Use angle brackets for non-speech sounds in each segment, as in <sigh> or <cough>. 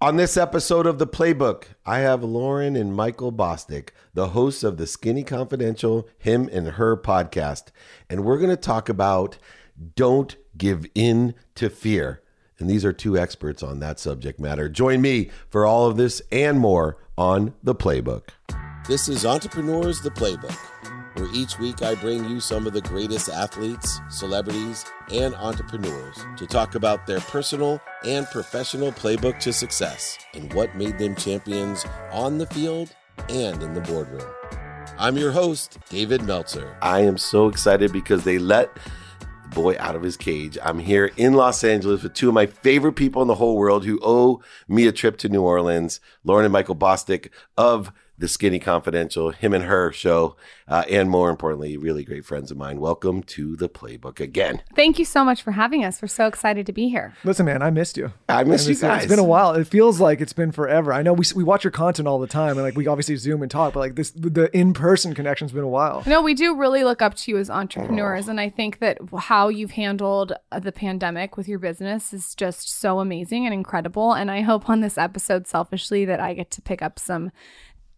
On this episode of The Playbook, I have Lauryn and Michael Bosstick, the hosts of the Skinny Confidential Him and Her podcast. And we're going to talk about don't give in to fear. And these are two experts on that subject matter. Join me for all of this and more on The Playbook. This is Entrepreneurs The Playbook where each week I bring you some of the greatest athletes, celebrities, and entrepreneurs to talk about their personal and professional playbook to success and what made them champions on the field and in the boardroom. I'm your host, David Meltzer. I am so excited because they let the boy out of his cage. I'm here in Los Angeles with two of my favorite people in the whole world who owe me a trip to New Orleans, Lauryn and Michael Bosstick of the Skinny Confidential, him and her show, uh, and more importantly, really great friends of mine. Welcome to the playbook again. Thank you so much for having us. We're so excited to be here. Listen, man, I missed you. I missed you guys. It's been a while. It feels like it's been forever. I know we, we watch your content all the time, and like we obviously Zoom and talk, but like this, the in person connection's been a while. No, we do really look up to you as entrepreneurs, oh. and I think that how you've handled the pandemic with your business is just so amazing and incredible. And I hope on this episode, selfishly, that I get to pick up some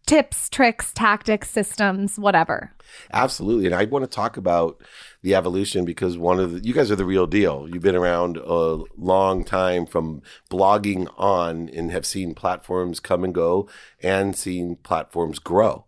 tips, tricks, tactics, systems, whatever. Absolutely. And I want to talk about the evolution because one of the, you guys are the real deal. You've been around a long time from blogging on and have seen platforms come and go and seen platforms grow.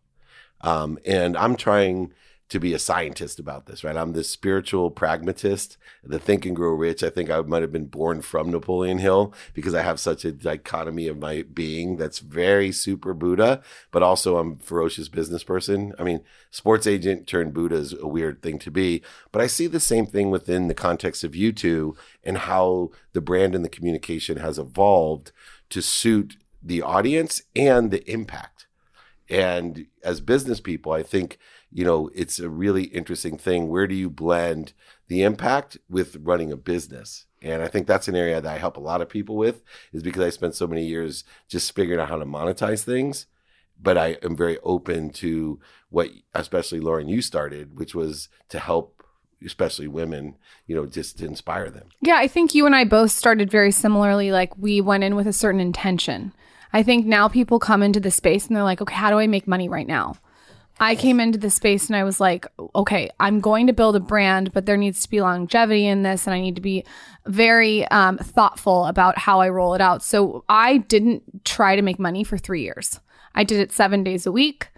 Um, and I'm trying to be a scientist about this, right? I'm this spiritual pragmatist, the think and grow rich. I think I might have been born from Napoleon Hill because I have such a dichotomy of my being that's very super Buddha, but also I'm ferocious business person. I mean, sports agent turned Buddha is a weird thing to be, but I see the same thing within the context of you two and how the brand and the communication has evolved to suit the audience and the impact. And as business people, I think you know, it's a really interesting thing. Where do you blend the impact with running a business? And I think that's an area that I help a lot of people with is because I spent so many years just figuring out how to monetize things. But I am very open to what, especially Lauryn, you started, which was to help especially women, you know, just to inspire them. Yeah, I think you and I both started very similarly. Like we went in with a certain intention. I think now people come into the space and they're like, okay, how do I make money right now? I came into the space and I was like, okay, I'm going to build a brand, but there needs to be longevity in this, and I need to be very um, thoughtful about how I roll it out. So I didn't try to make money for three years. I did it seven days a week.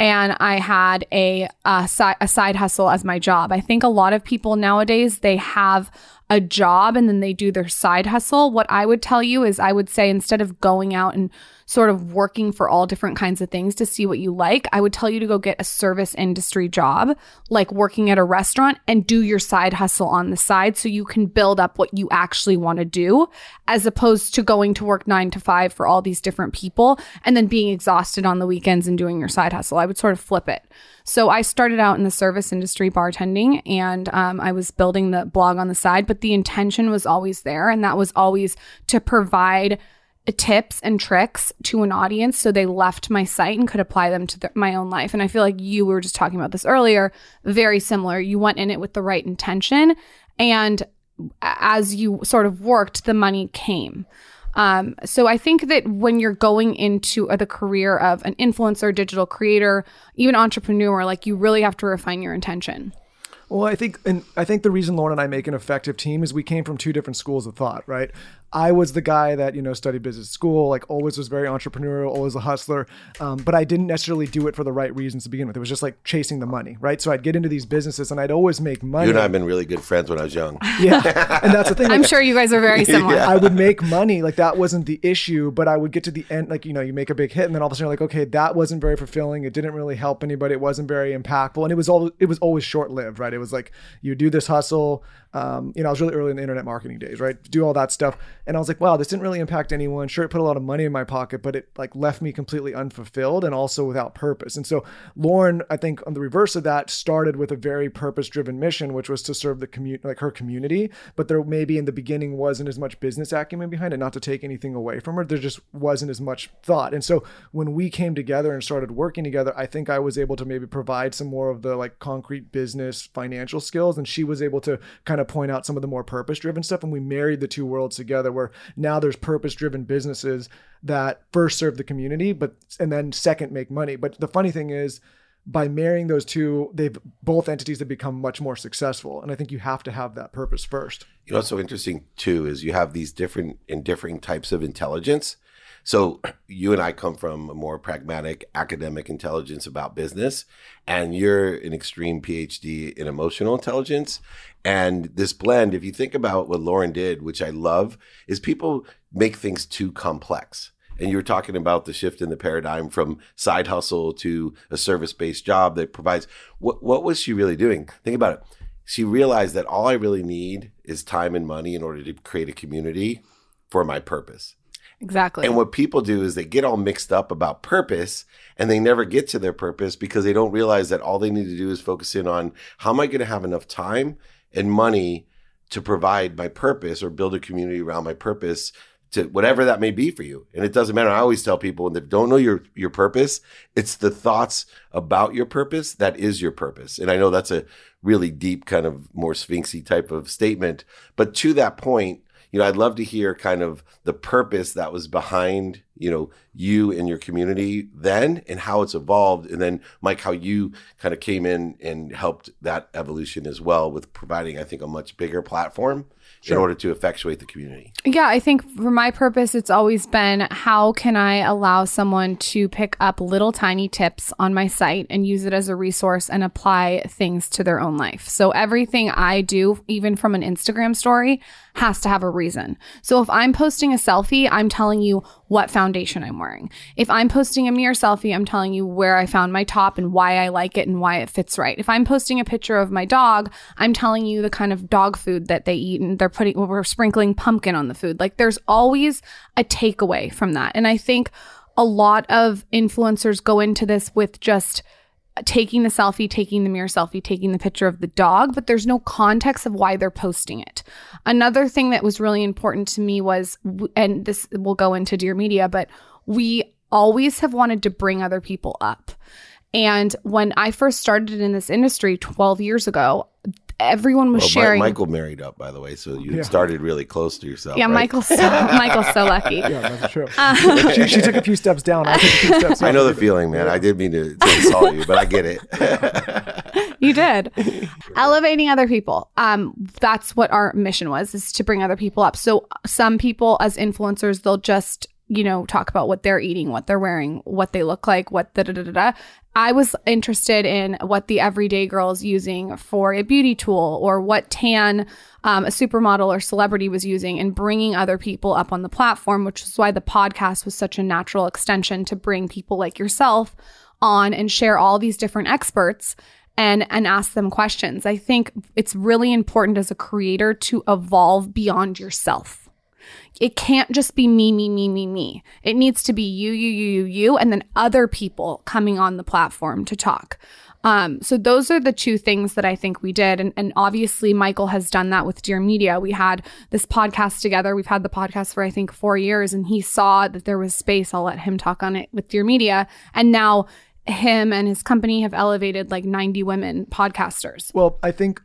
And I had a, a, si- a side hustle as my job. I think a lot of people nowadays, they have a job and then they do their side hustle. What I would tell you is I would say instead of going out and sort of working for all different kinds of things to see what you like, I would tell you to go get a service industry job, like working at a restaurant and do your side hustle on the side so you can build up what you actually want to do, as opposed to going to work nine to five for all these different people and then being exhausted on the weekends and doing your side hustle. I would sort of flip it. So I started out in the service industry bartending and um, I was building the blog on the side, but the intention was always there. And that was always to provide tips and tricks to an audience so they left my site and could apply them to my own life. And I feel like you were just talking about this earlier, very similar. You went in it with the right intention and as you sort of worked, the money came. Um, so I think that when you're going into the career of an influencer, digital creator, even entrepreneur, like you really have to refine your intention. Well, I think, and I think the reason Lauryn and I make an effective team is we came from two different schools of thought, right? I was the guy that you know studied business school, like always was very entrepreneurial, always a hustler, um, but I didn't necessarily do it for the right reasons to begin with. It was just like chasing the money, right? So I'd get into these businesses and I'd always make money. You and I have been really good friends when I was young. <laughs> Yeah, and that's the thing. <laughs> Like, I'm sure you guys are very <laughs> similar. Yeah. I would make money, like that wasn't the issue, but I would get to the end, like you know, you make a big hit, and then all of a sudden, like, okay, that wasn't very fulfilling. It didn't really help anybody. It wasn't very impactful, and it was all it was always short lived, right? It was like you do this hustle. Um, you know, I was really early in the internet marketing days, right? Do all that stuff. And I was like, wow, this didn't really impact anyone. Sure, it put a lot of money in my pocket, but it like left me completely unfulfilled and also without purpose. And so Lauryn, I think on the reverse of that, started with a very purpose driven mission, which was to serve the community, like her community. But there maybe in the beginning wasn't as much business acumen behind it, not to take anything away from her. There just wasn't as much thought. And so when we came together and started working together, I think I was able to maybe provide some more of the like concrete business financial skills. And she was able to kind of of point out some of the more purpose driven stuff. And we married the two worlds together where now there's purpose driven businesses that first serve the community, but and then second make money. But the funny thing is, by marrying those two, they've both entities have become much more successful. And I think you have to have that purpose first. You know what's so interesting too is you have these different and differing types of intelligence. So you and I come from a more pragmatic academic intelligence about business, and you're an extreme PhD in emotional intelligence. And this blend, if you think about what Lauryn did, which I love, is people make things too complex. And you were talking about the shift in the paradigm from side hustle to a service based job that provides. What, what was she really doing? Think about it. She realized that all I really need is time and money in order to create a community for my purpose. Exactly. And what people do is they get all mixed up about purpose and they never get to their purpose because they don't realize that all they need to do is focus in on how am I going to have enough time and money to provide my purpose or build a community around my purpose to whatever that may be for you. And it doesn't matter. I always tell people when they don't know your your purpose, it's the thoughts about your purpose that is your purpose. And I know that's a really deep kind of more sphinxy type of statement, but to that point, you know, I'd love to hear kind of the purpose that was behind, you know, you and your community then and how it's evolved. And then, Mike, how you kind of came in and helped that evolution as well with providing, I think, a much bigger platform sure. in order to effectuate the community. Yeah, I think for my purpose, it's always been how can I allow someone to pick up little tiny tips on my site and use it as a resource and apply things to their own life. So everything I do, even from an Instagram story, has to have a reason. So if I'm posting a selfie, I'm telling you what foundation I'm wearing. If I'm posting a mirror selfie, I'm telling you where I found my top and why I like it and why it fits right. If I'm posting a picture of my dog, I'm telling you the kind of dog food that they eat and they're putting, well, we're sprinkling pumpkin on the food. Like there's always a takeaway from that. And I think a lot of influencers go into this with just, taking the selfie, taking the mirror selfie, taking the picture of the dog, but there's no context of why they're posting it. Another thing that was really important to me was, and this will go into Dear Media, but we always have wanted to bring other people up. And when I first started in this industry 12 years ago, everyone was well, sharing. Michael married up, by the way, so you yeah. started really close to yourself. Yeah, right? Michael's so, Michael's so lucky. Yeah, that's true. Uh, she, she, took a few steps down. I took a few steps. I know the feeling, man. I did mean to, to insult you, but I get it. <laughs> you did. Elevating other people. Um, that's what our mission was: is to bring other people up. So some people, as influencers, they'll just you know, talk about what they're eating, what they're wearing, what they look like, what da da da da. I was interested in what the everyday girl is using for a beauty tool or what tan um, a supermodel or celebrity was using and bringing other people up on the platform, which is why the podcast was such a natural extension to bring people like yourself on and share all these different experts and and ask them questions. I think it's really important as a creator to evolve beyond yourself it can't just be me, me, me, me, me. It needs to be you, you, you, you, you, and then other people coming on the platform to talk. Um, so those are the two things that I think we did. And, and obviously Michael has done that with Dear Media. We had this podcast together. We've had the podcast for I think four years and he saw that there was space. I'll let him talk on it with Dear Media. And now him and his company have elevated like 90 women podcasters. Well, I think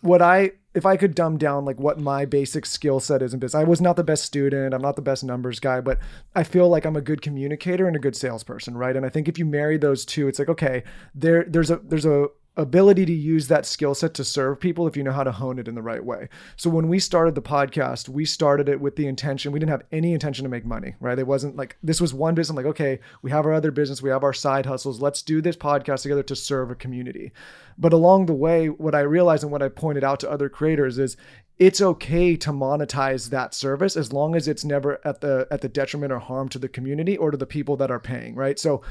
what I if I could dumb down like what my basic skill set is in business, I was not the best student. I'm not the best numbers guy, but I feel like I'm a good communicator and a good salesperson, right? And I think if you marry those two, it's like okay, there there's a there's a ability to use that skill set to serve people if you know how to hone it in the right way. So when we started the podcast, we started it with the intention, we didn't have any intention to make money, right? It wasn't like this was one business, I'm like, okay, we have our other business, we have our side hustles. Let's do this podcast together to serve a community. But along the way, what I realized and what I pointed out to other creators is it's okay to monetize that service as long as it's never at the at the detriment or harm to the community or to the people that are paying, right? So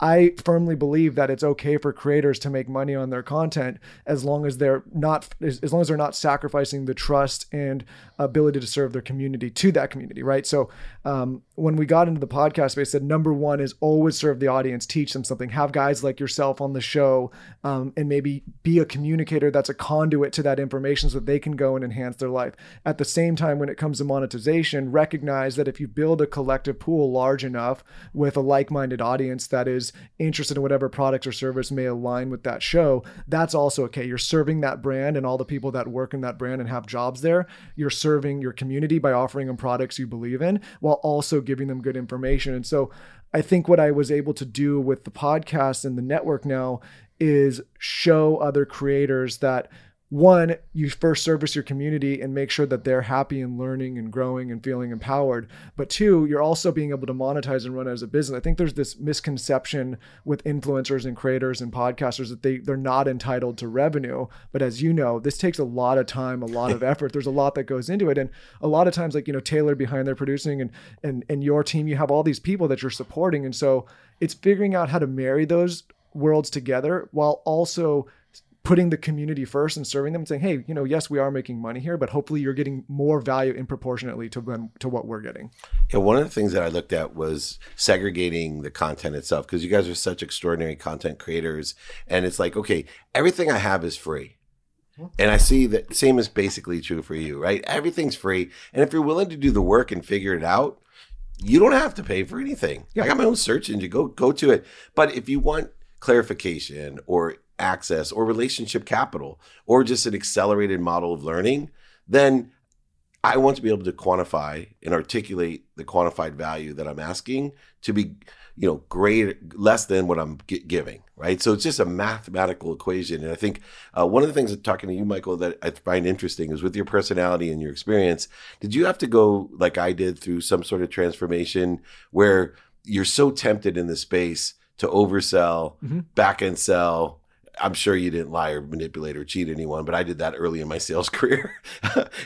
I firmly believe that it's okay for creators to make money on their content as long as they're not as long as they're not sacrificing the trust and ability to serve their community to that community, right? So um, when we got into the podcast space, said number one is always serve the audience, teach them something, have guys like yourself on the show, um, and maybe be a communicator that's a conduit to that information so that they can go and enhance their life. At the same time, when it comes to monetization, recognize that if you build a collective pool large enough with a like-minded audience that is interested in whatever product or service may align with that show, that's also okay. You're serving that brand and all the people that work in that brand and have jobs there. You're serving your community by offering them products you believe in while also giving them good information. And so I think what I was able to do with the podcast and the network now is show other creators that one, you first service your community and make sure that they're happy and learning and growing and feeling empowered. But two, you're also being able to monetize and run as a business. I think there's this misconception with influencers and creators and podcasters that they, they're not entitled to revenue. But as you know, this takes a lot of time, a lot of <laughs> effort. There's a lot that goes into it. And a lot of times, like, you know, Taylor behind there producing and and and your team, you have all these people that you're supporting. And so it's figuring out how to marry those worlds together while also putting the community first and serving them and saying, hey, you know, yes, we are making money here, but hopefully you're getting more value in proportionately to them to what we're getting. Yeah, one of the things that I looked at was segregating the content itself because you guys are such extraordinary content creators, and it's like, okay, everything I have is free. Mm-hmm. And I see that same is basically true for you, right? Everything's free. And if you're willing to do the work and figure it out, you don't have to pay for anything. Yeah. I got my own search engine. Go go to it. But if you want clarification or access or relationship capital or just an accelerated model of learning, then I want to be able to quantify and articulate the quantified value that I'm asking to be, you know, great less than what I'm gi- giving, right? So it's just a mathematical equation. And I think uh, one of the things that talking to you, Michael, that I find interesting is with your personality and your experience, did you have to go like I did through some sort of transformation where you're so tempted in the space to oversell, back end sell, I'm sure you didn't lie or manipulate or cheat anyone, but I did that early in my sales <laughs> career.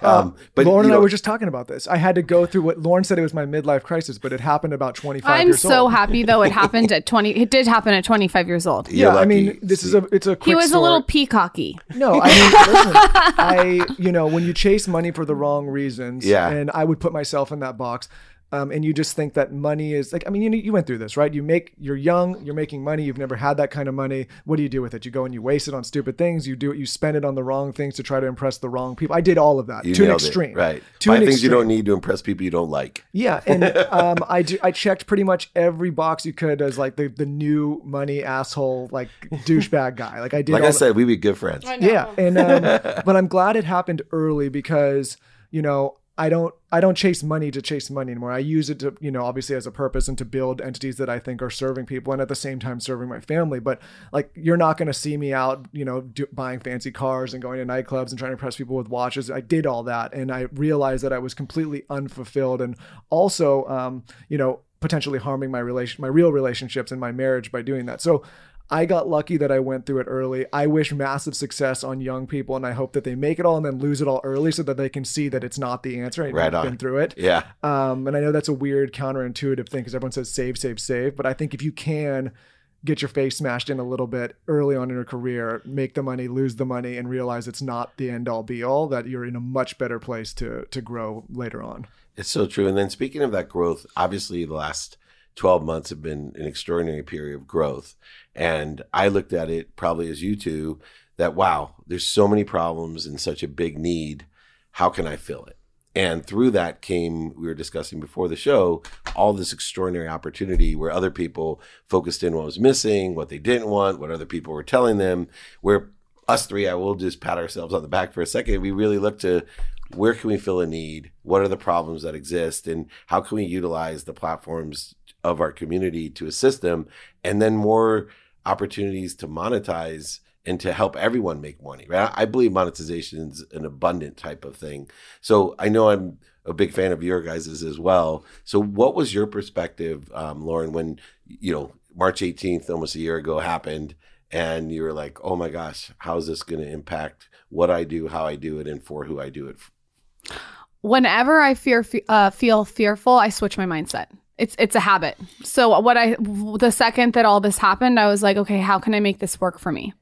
um, but Lauryn you and I know, were just talking about this. I had to go through what Lauryn said it was my midlife crisis, but it happened about 25 I'm years so old. happy though it <laughs> happened at 20. It did happen at 25 years old. You're Yeah, I mean, this is a it's a quick He was a little peacocky. No, I mean, <laughs> listen, I, you know, when you chase money for the wrong reasons, Yeah. and I would put myself in that box. Um, and you just think that money is like, I mean, you, you went through this, right? You make, you're young, you're making money, you've never had that kind of money. What do you do with it? You go and you waste it on stupid things. You do it, you spend it on the wrong things to try to impress the wrong people. I did all of that you to an nailed it, extreme, right? To Buy an things you don't need to impress people you don't like. Yeah, and <laughs> um, I do, I checked pretty much every box you could as like the, the new money asshole like douchebag guy. Like I did. Like all I the- said, we'd be good friends. yeah, and um, <laughs> but I'm glad it happened early because you know I don't I don't chase money to chase money anymore. I use it to you know obviously as a purpose and to build entities that I think are serving people and at the same time serving my family. But like you're not going to see me out you know do, buying fancy cars and going to nightclubs and trying to impress people with watches. I did all that and I realized that I was completely unfulfilled and also um, you know potentially harming my relation my real relationships and my marriage by doing that. So I got lucky that I went through it early. I wish massive success on young people, and I hope that they make it all and then lose it all early so that they can see that it's not the answer. I've Right been through it. Yeah. Um, and I know that's a weird counterintuitive thing because everyone says save, save, save. But I think if you can get your face smashed in a little bit early on in your career, make the money, lose the money, and realize it's not the end all be all, that you're in a much better place to to grow later on. It's so true. And then speaking of that growth, obviously the last 12 months have been an extraordinary period of growth. And I looked at it probably as you two that, wow, there's so many problems and such a big need. How can I fill it? And through that came, we were discussing before the show, all this extraordinary opportunity where other people focused in what was missing, what they didn't want, what other people were telling them. Where us three, I will just pat ourselves on the back for a second. We really look to where can we fill a need? What are the problems that exist? And how can we utilize the platforms of our community to assist them? And then more opportunities to monetize and to help everyone make money, right? I believe monetization is an abundant type of thing. So I know I'm a big fan of your guys's as well. So what was your perspective, um, Lauryn, when, you know, March 18th, almost a year ago happened and you were like, oh my gosh, how is this going to impact what I do, how I do it, and for who I do it Whenever I fear uh, feel fearful, I switch my mindset. It's it's a habit. So what I the second that all this happened, I was like, okay, how can I make this work for me?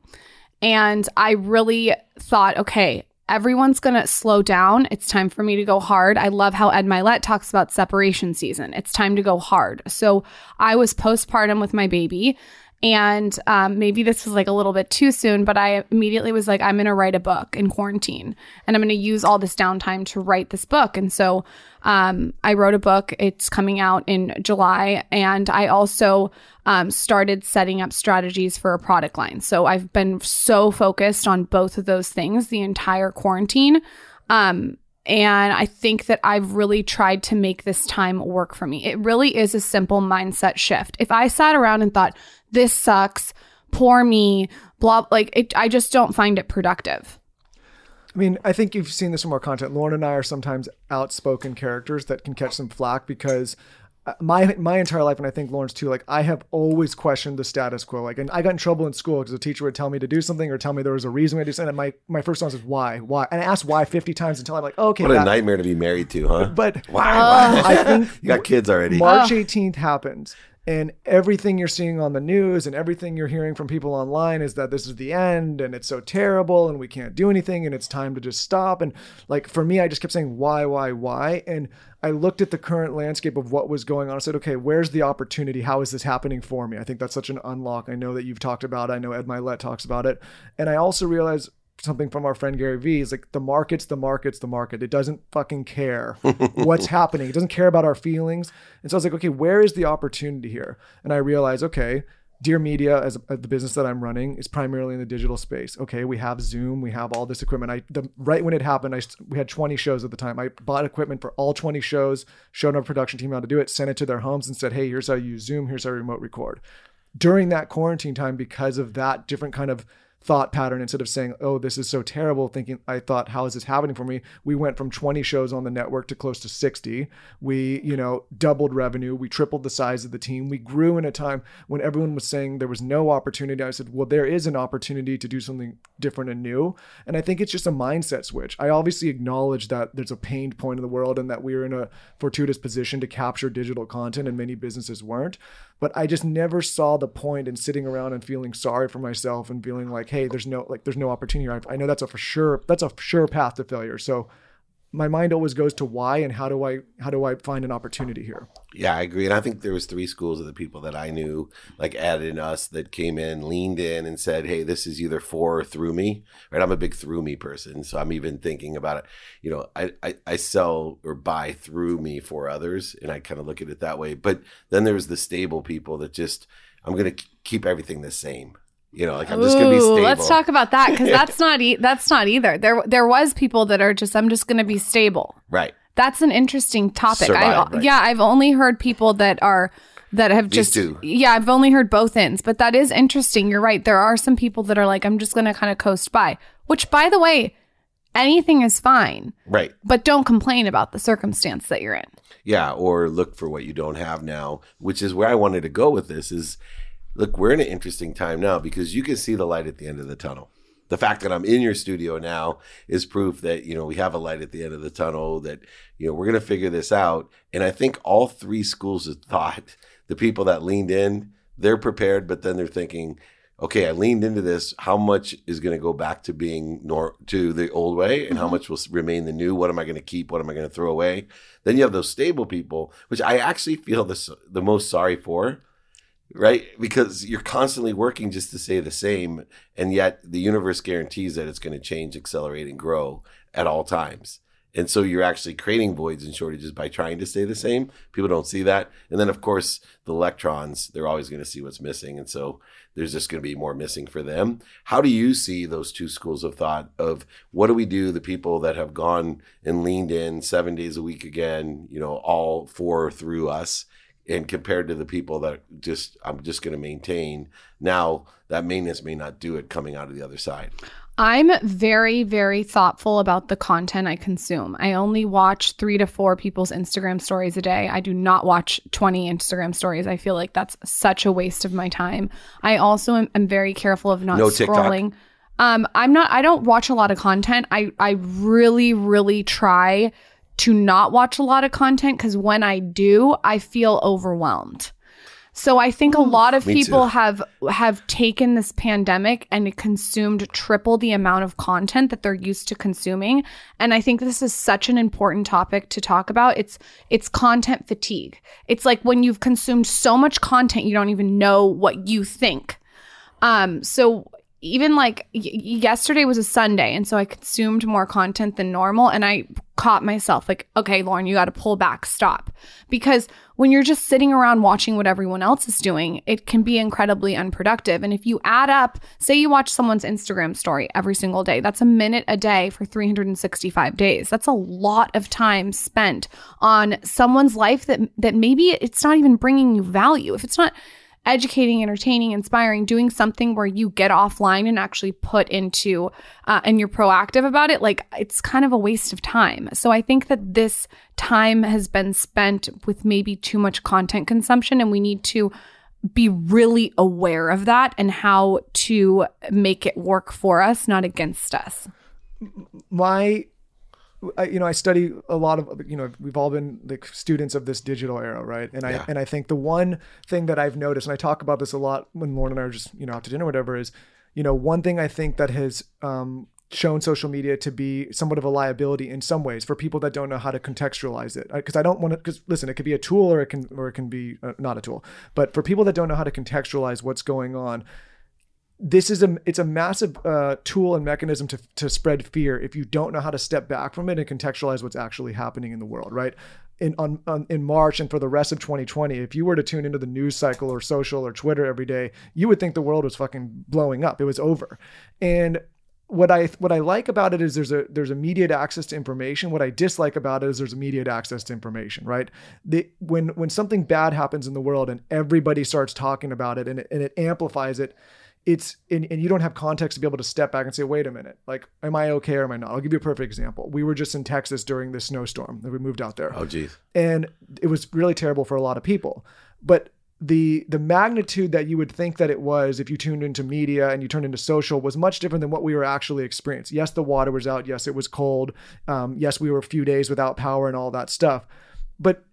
And I really thought, okay, everyone's going to slow down. It's time for me to go hard. I love how Ed Mylett talks about separation season. It's time to go hard. So I was postpartum with my baby And um, maybe this was like a little bit too soon, but I immediately was like, I'm going to write a book in quarantine and I'm going to use all this downtime to write this book. And so um, I wrote a book. It's coming out in July. And I also um, started setting up strategies for a product line. So I've been so focused on both of those things the entire quarantine. Um, and I think that I've really tried to make this time work for me. It really is a simple mindset shift. If I sat around and thought, this sucks, poor me, blah, like it, I just don't find it productive. I mean, I think you've seen this from our content. Lauryn and I are sometimes outspoken characters that can catch some flack because my my entire life, and I think Lawrence too, like I have always questioned the status quo. Like, and I got in trouble in school because a teacher would tell me to do something or tell me there was a reason I do something. And my my first response is why, why, and I asked why fifty times until I'm like, oh, okay, What a nightmare to be married to, huh? But why? <laughs> why? I think you got kids already. March 18th happens, and everything you're seeing on the news and everything you're hearing from people online is that this is the end and it's so terrible and we can't do anything and it's time to just stop. And like for me, I just kept saying, why, why, why? And I looked at the current landscape of what was going on. I said, okay, where's the opportunity? How is this happening for me? I think that's such an unlock. I know that you've talked about it. I know Ed Mylett talks about it. And I also realized something from our friend Gary Vee is like the market's the market's the market. It doesn't fucking care <laughs> what's happening. It doesn't care about our feelings. And so I was like, okay, where is the opportunity here? And I realized, okay, Dear Media, as, as the business that I'm running, is primarily in the digital space. Okay, we have Zoom, we have all this equipment. I the right when it happened, I we had 20 shows at the time. I bought equipment for all 20 shows, showed our production team how to do it, sent it to their homes, and said, hey, here's how you use Zoom, here's how you remote record. During that quarantine time, because of that different kind of thought pattern instead of saying oh this is so terrible thinking i thought how is this happening for me? We went from 20 shows on the network to close to 60 we you know doubled revenue. We tripled the size of the team. We grew in a time when everyone was saying there was no opportunity. I said well there is an opportunity to do something different and new. And i think it's just a mindset switch. I obviously acknowledge that there's a pained point in the world and that we're in a fortuitous position to capture digital content and many businesses weren't. But I just never saw the point in sitting around and feeling sorry for myself and feeling like, hey, there's no like there's no opportunity. I, I know that's a for sure that's a sure path to failure. So my mind always goes to why and how do I how do I find an opportunity here? Yeah, I agree. And I think there was three schools of the people that I knew, like Ed and us, that came in, leaned in, and said, "Hey, this is either for or through me." Right? I'm a big through me person, so I'm even thinking about it. You know, I I, I sell or buy through me for others, and I kind of look at it that way. But then there's the stable people that just I'm going to keep everything the same. You know, like I'm just going to be Ooh, stable. Let's talk about that because <laughs> that's not e- that's not either. There there was people that are just I'm just going to be stable. Right. That's an interesting topic. I, right. Yeah, I've only heard people that are that have These just two. yeah, I've only heard both ends, but that is interesting. You're right. There are some people that are like I'm just going to kind of coast by. Which by the way, anything is fine, Right. but don't complain about the circumstance that you're in. Yeah, or look for what you don't have now, which is where I wanted to go with this is look, we're in an interesting time now because you can see the light at the end of the tunnel. The fact that I'm in your studio now is proof that, you know, we have a light at the end of the tunnel, that, you know, we're going to figure this out. And I think all three schools of thought, the people that leaned in, they're prepared, but then they're thinking, okay, I leaned into this. How much is going to go back to being nor- to the old way, and how mm-hmm. much will remain the new? What am I going to keep? What am I going to throw away? Then you have those stable people, which I actually feel the the most sorry for, right? Because you're constantly working just to stay the same, and yet the universe guarantees that it's going to change, accelerate, and grow at all times. And so you're actually creating voids and shortages by trying to stay the same. People don't see that. And then, of course, the electrons, they're always going to see what's missing. And so there's just going to be more missing for them. How do you see those two schools of thought of what do we do, the people that have gone and leaned in seven days a week again, you know, all four through us, and compared to the people that just, I'm just going to maintain. Now, that maintenance may not do it coming out of the other side. I'm very, very thoughtful about the content I consume. I only watch three to four people's Instagram stories a day. I do not watch 20 Instagram stories. I feel like that's such a waste of my time. I also am, am very careful of not No TikTok? scrolling. Um, I'm not, I don't watch a lot of content. I, I really, really try to not watch a lot of content because when I do, I feel overwhelmed. So I think a lot of Me people too. have have taken this pandemic and consumed triple the amount of content that they're used to consuming and I think this is such an important topic to talk about it's it's content fatigue it's like when you've consumed so much content you don't even know what you think Um, so even like y- yesterday was a Sunday, and so I consumed more content than normal, and I caught myself like, okay, Lauryn, you got to pull back, stop, because when you're just sitting around watching what everyone else is doing, it can be incredibly unproductive. And if you add up, say you watch someone's Instagram story every single day, that's a minute a day for 365 days. That's a lot of time spent on someone's life that that maybe it's not even bringing you value. If it's not educating, entertaining, inspiring, doing something where you get offline and actually put into uh, and you're proactive about it, like it's kind of a waste of time. So I think that this time has been spent with maybe too much content consumption, and we need to be really aware of that and how to make it work for us, not against us. my I, you know i study a lot of you know we've all been like students of this digital era right and i Yeah. and i think the one thing that i've noticed and i talk about this a lot when lauryn and i are just you know out to dinner or whatever is you know one thing i think that has um shown social media to be somewhat of a liability in some ways for people that don't know how to contextualize it because i don't want to because listen it could be a tool or it can or it can be uh, not a tool but for people that don't know how to contextualize what's going on this is a it's a massive uh, tool and mechanism to to spread fear if you don't know how to step back from it and contextualize what's actually happening in the world right in on, on in March and for the rest of 2020 if you were to tune into the news cycle or social or Twitter every day you would think the world was fucking blowing up it was over and what I what I like about it is there's a there's immediate access to information. What I dislike about it is there's immediate access to information. Right? The, when when something bad happens in the world and everybody starts talking about it and it, and it amplifies it, it's and, and you don't have context to be able to step back and say, wait a minute, like, am I okay or am I not? I'll give you a perfect example. We were just in Texas during this snowstorm that we moved out there. Oh, geez. and it was really terrible for a lot of people. But the the magnitude that you would think that it was if you tuned into media and you turned into social was much different than what we were actually experiencing. Yes the water was out. Yes it was cold. Um, yes we were a few days without power and all that stuff. But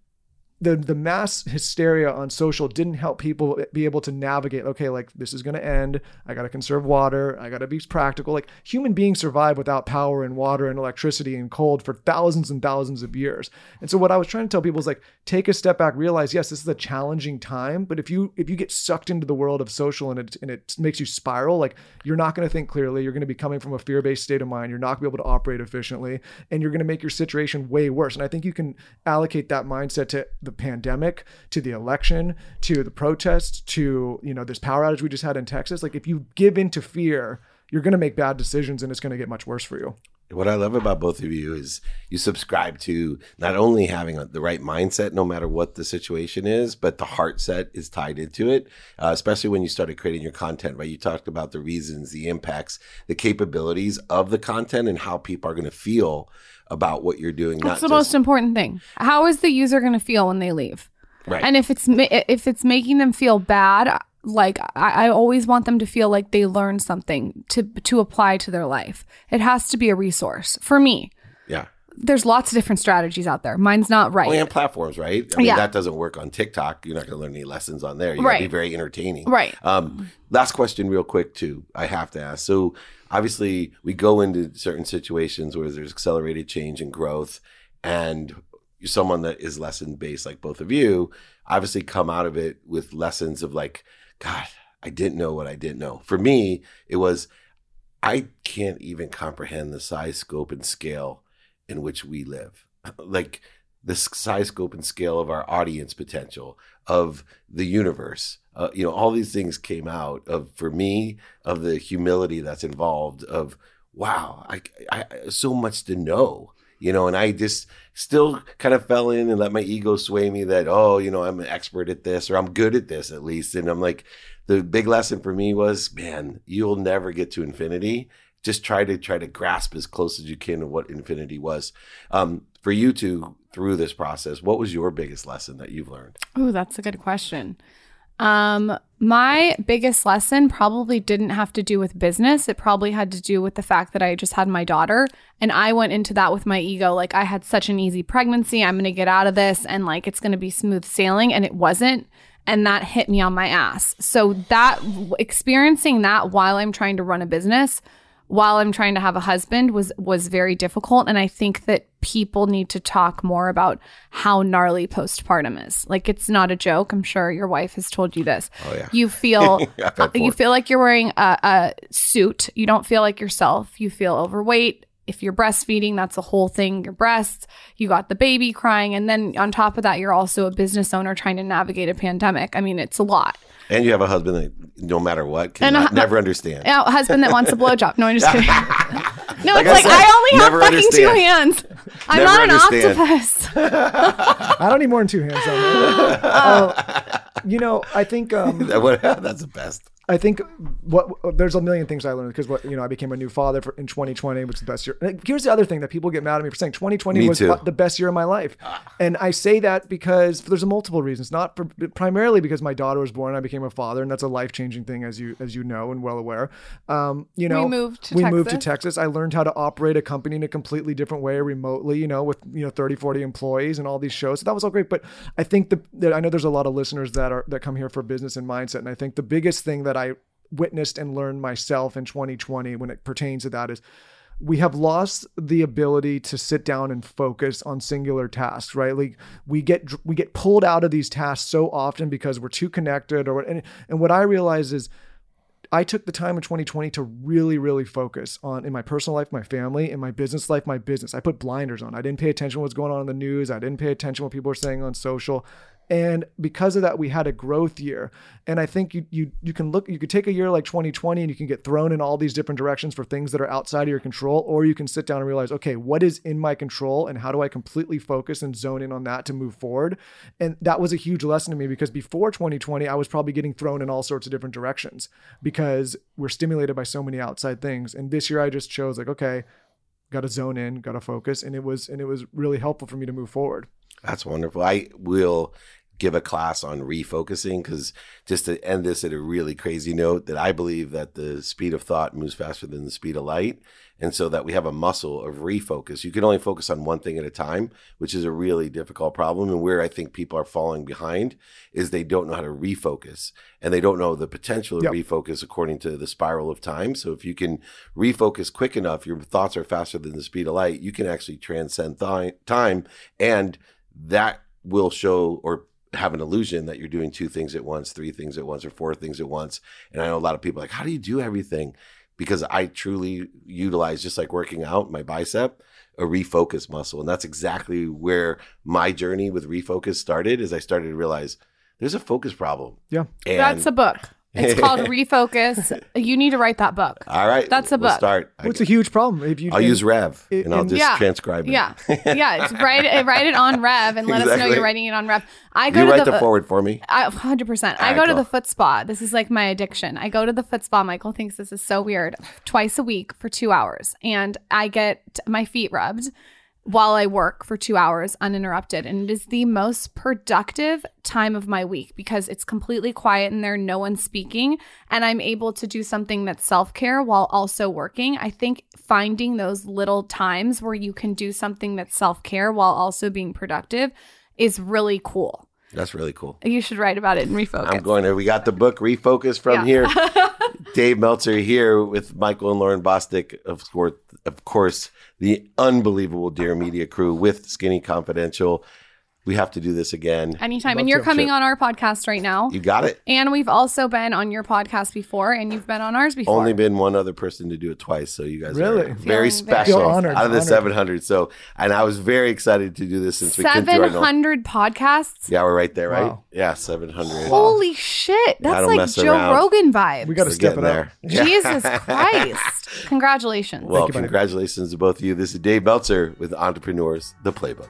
the the mass hysteria on social didn't help people be able to navigate okay like this is going to end. I got to conserve water. I got to be practical. Like human beings survive without power and water and electricity and cold for thousands and thousands of years. And so what i was trying to tell people is like take a step back realize yes this is a challenging time but if you if you get sucked into the world of social and it and it makes you spiral like you're not going to think clearly. You're going to be coming from a fear-based state of mind. You're not going to be able to operate efficiently and you're going to make your situation way worse. And i think you can allocate that mindset to the pandemic to the election to the protests to you know this power outage we just had in texas like if you give into fear you're going to make bad decisions and it's going to get much worse for you What I love about both of you is you subscribe to not only having a, the right mindset, no matter what the situation is, but the heart set is tied into it. Uh, especially when you started creating your content, right? You talked about the reasons, the impacts, the capabilities of the content, and how people are going to feel about what you're doing. That's the most important thing. How is the user going to feel when they leave? Right. And if it's ma- if it's making them feel bad, like I, I always want them to feel like they learned something to to apply to their life. It has to be a resource for me. yeah. There's lots of different strategies out there. Mine's not right. Oh, and platforms, right? I mean, Yeah. that doesn't work on TikTok. You're not going to learn any lessons on there. You got to be very entertaining. Right. Um, last question, real quick, too. I have to ask. So, obviously, we go into certain situations where there's accelerated change and growth, and someone that is lesson based, like both of you, obviously come out of it with lessons of like, God, I didn't know what I didn't know. For me, it was, I can't even comprehend the size, scope, and scale in which we live. <laughs> like the size, scope, and scale of our audience potential, of the universe. Uh, you know, all these things came out of, for me, of the humility that's involved. Of wow, I, I so much to know. You know, and I just still kind of fell in and let my ego sway me that oh, you know, I'm an expert at this or I'm good at this at least. And I'm like, the big lesson for me was, man, you'll never get to infinity just try to try to grasp as close as you can to what infinity was. Um, for you two through this process, what was your biggest lesson that you've learned? Oh, that's a good question. Um, my biggest lesson probably didn't have to do with business. It probably had to do with the fact that I just had my daughter and I went into that with my ego. Like I had such an easy pregnancy. I'm going to get out of this and like it's going to be smooth sailing. And it wasn't. And that hit me on my ass. So that experiencing that while I'm trying to run a business while I'm trying to have a husband was was very difficult and I think that people need to talk more about how gnarly postpartum is. Like it's not a joke. I'm sure your wife has told you this. Oh, yeah. You feel <laughs> you feel like you're wearing a, a suit. You don't feel like yourself. You feel overweight. If you're breastfeeding, that's a whole thing. Your breasts, you got the baby crying. And then on top of that, you're also a business owner trying to navigate a pandemic. I mean, it's a lot. And you have a husband that, no matter what, can And not- a- never understand. Now, a husband that wants a blowjob. No, I'm just kidding. <laughs> No, Like it's I like said, I only have never fucking two hands. I'm Never not an octopus. <laughs> I don't need more than two hands on. Uh, <laughs> you know, I think um, That would- That's the best. I think what there's a million things I learned because what you know I became a new father for, in 2020, which is the best year. and Here's the other thing that people get mad at me for saying 2020 Me was too. the best year of my life, and I say that because there's a multiple reasons. Not for, primarily because my daughter was born, and I became a father, and that's a life changing thing as you as you know and well aware. Um, you know, moved to we moved to Texas. Texas. I learned how to operate a company in a completely different way, remotely. You know, with you know 30, 40 employees and all these shows. So that was all great. But I think the that I know there's a lot of listeners that are that come here for business and mindset, and I think the biggest thing that I witnessed and learned myself in 2020 when it pertains to that is we have lost the ability to sit down and focus on singular tasks right like we get we get pulled out of these tasks so often because we're too connected or and, and what i realize is I took the time in 2020 to really, really focus on in my personal life, my family, in my business life, my business. I put blinders on. I didn't pay attention to what's going on in the news. I didn't pay attention to what people were saying on social. And because of that, we had a growth year. And I think you you you can look, you could take a year like 2020 and you can get thrown in all these different directions for things that are outside of your control, or you can sit down and realize, okay, what is in my control and how do I completely focus and zone in on that to move forward? And that was a huge lesson to me because before 2020, I was probably getting thrown in all sorts of different directions because we're stimulated by so many outside things. And this year I just chose like, okay, got to zone in, got to focus. And it was, and it was really helpful for me to move forward. That's wonderful. I will give a class on refocusing because just to end this at a really crazy note that I believe that the speed of thought moves faster than the speed of light. And so that we have a muscle of refocus. You can only focus on one thing at a time, which is a really difficult problem. And where I think people are falling behind is they don't know how to refocus and they don't know the potential of Yep. refocus according to the spiral of time. So if you can refocus quick enough, your thoughts are faster than the speed of light, you can actually transcend thi- time and that will show or have an illusion that you're doing two things at once, three things at once, or four things at once. And I know a lot of people are like, how do you do everything? Because I truly utilize, just like working out, my bicep, a refocus muscle. And that's exactly where my journey with refocus started, is I started to realize there's a focus problem. Yeah. And That's a book. It's <laughs> called Refocus. You need to write that book. all right. That's a we'll book. start. Well, it's a huge problem. If you, I'll and- use Rev it- and I'll just Yeah. transcribe it. Yeah, <laughs> yeah. It's write it, write it on Rev and let us know you're writing it on Rev. I go You to write the, the forward for me. I, 100%. I go right, to cool. the foot spa. This is like my addiction. I go to the foot spa. Michael thinks this is so weird. Twice a week for two hours. And I get my feet rubbed while I work for two hours uninterrupted. And it is the most productive time of my week because it's completely quiet in there, no one's speaking. And I'm able to do something that's self care while also working. I think finding those little times where you can do something that's self care while also being productive is really cool. That's really cool. You should write about it and refocus. I'm going to. We got the book Refocus from Yeah. here. <laughs> Dave Meltzer here with Michael and Lauryn Bosstick, of course, of course, the unbelievable Dear Media crew with Skinny Confidential. We have to do this again. Anytime. And you're coming Sure. on our podcast right now. You got it. And we've also been on your podcast before, and you've been on ours before. Only been one other person to do it twice, so you guys Really? are very very- special Feel honored, out of the honored. 700. So, and I was very excited to do this since we couldn't do our 700 podcasts. Yeah, we're right there, right? Wow. Yeah, 700. Holy shit. I That's don't like mess Joe around. Rogan vibe. we got to We're step it getting up. there. Jesus <laughs> Christ. Congratulations. Well, you, buddy. congratulations to both of you. This is Dave Meltzer with Entrepreneurs, The Playbook.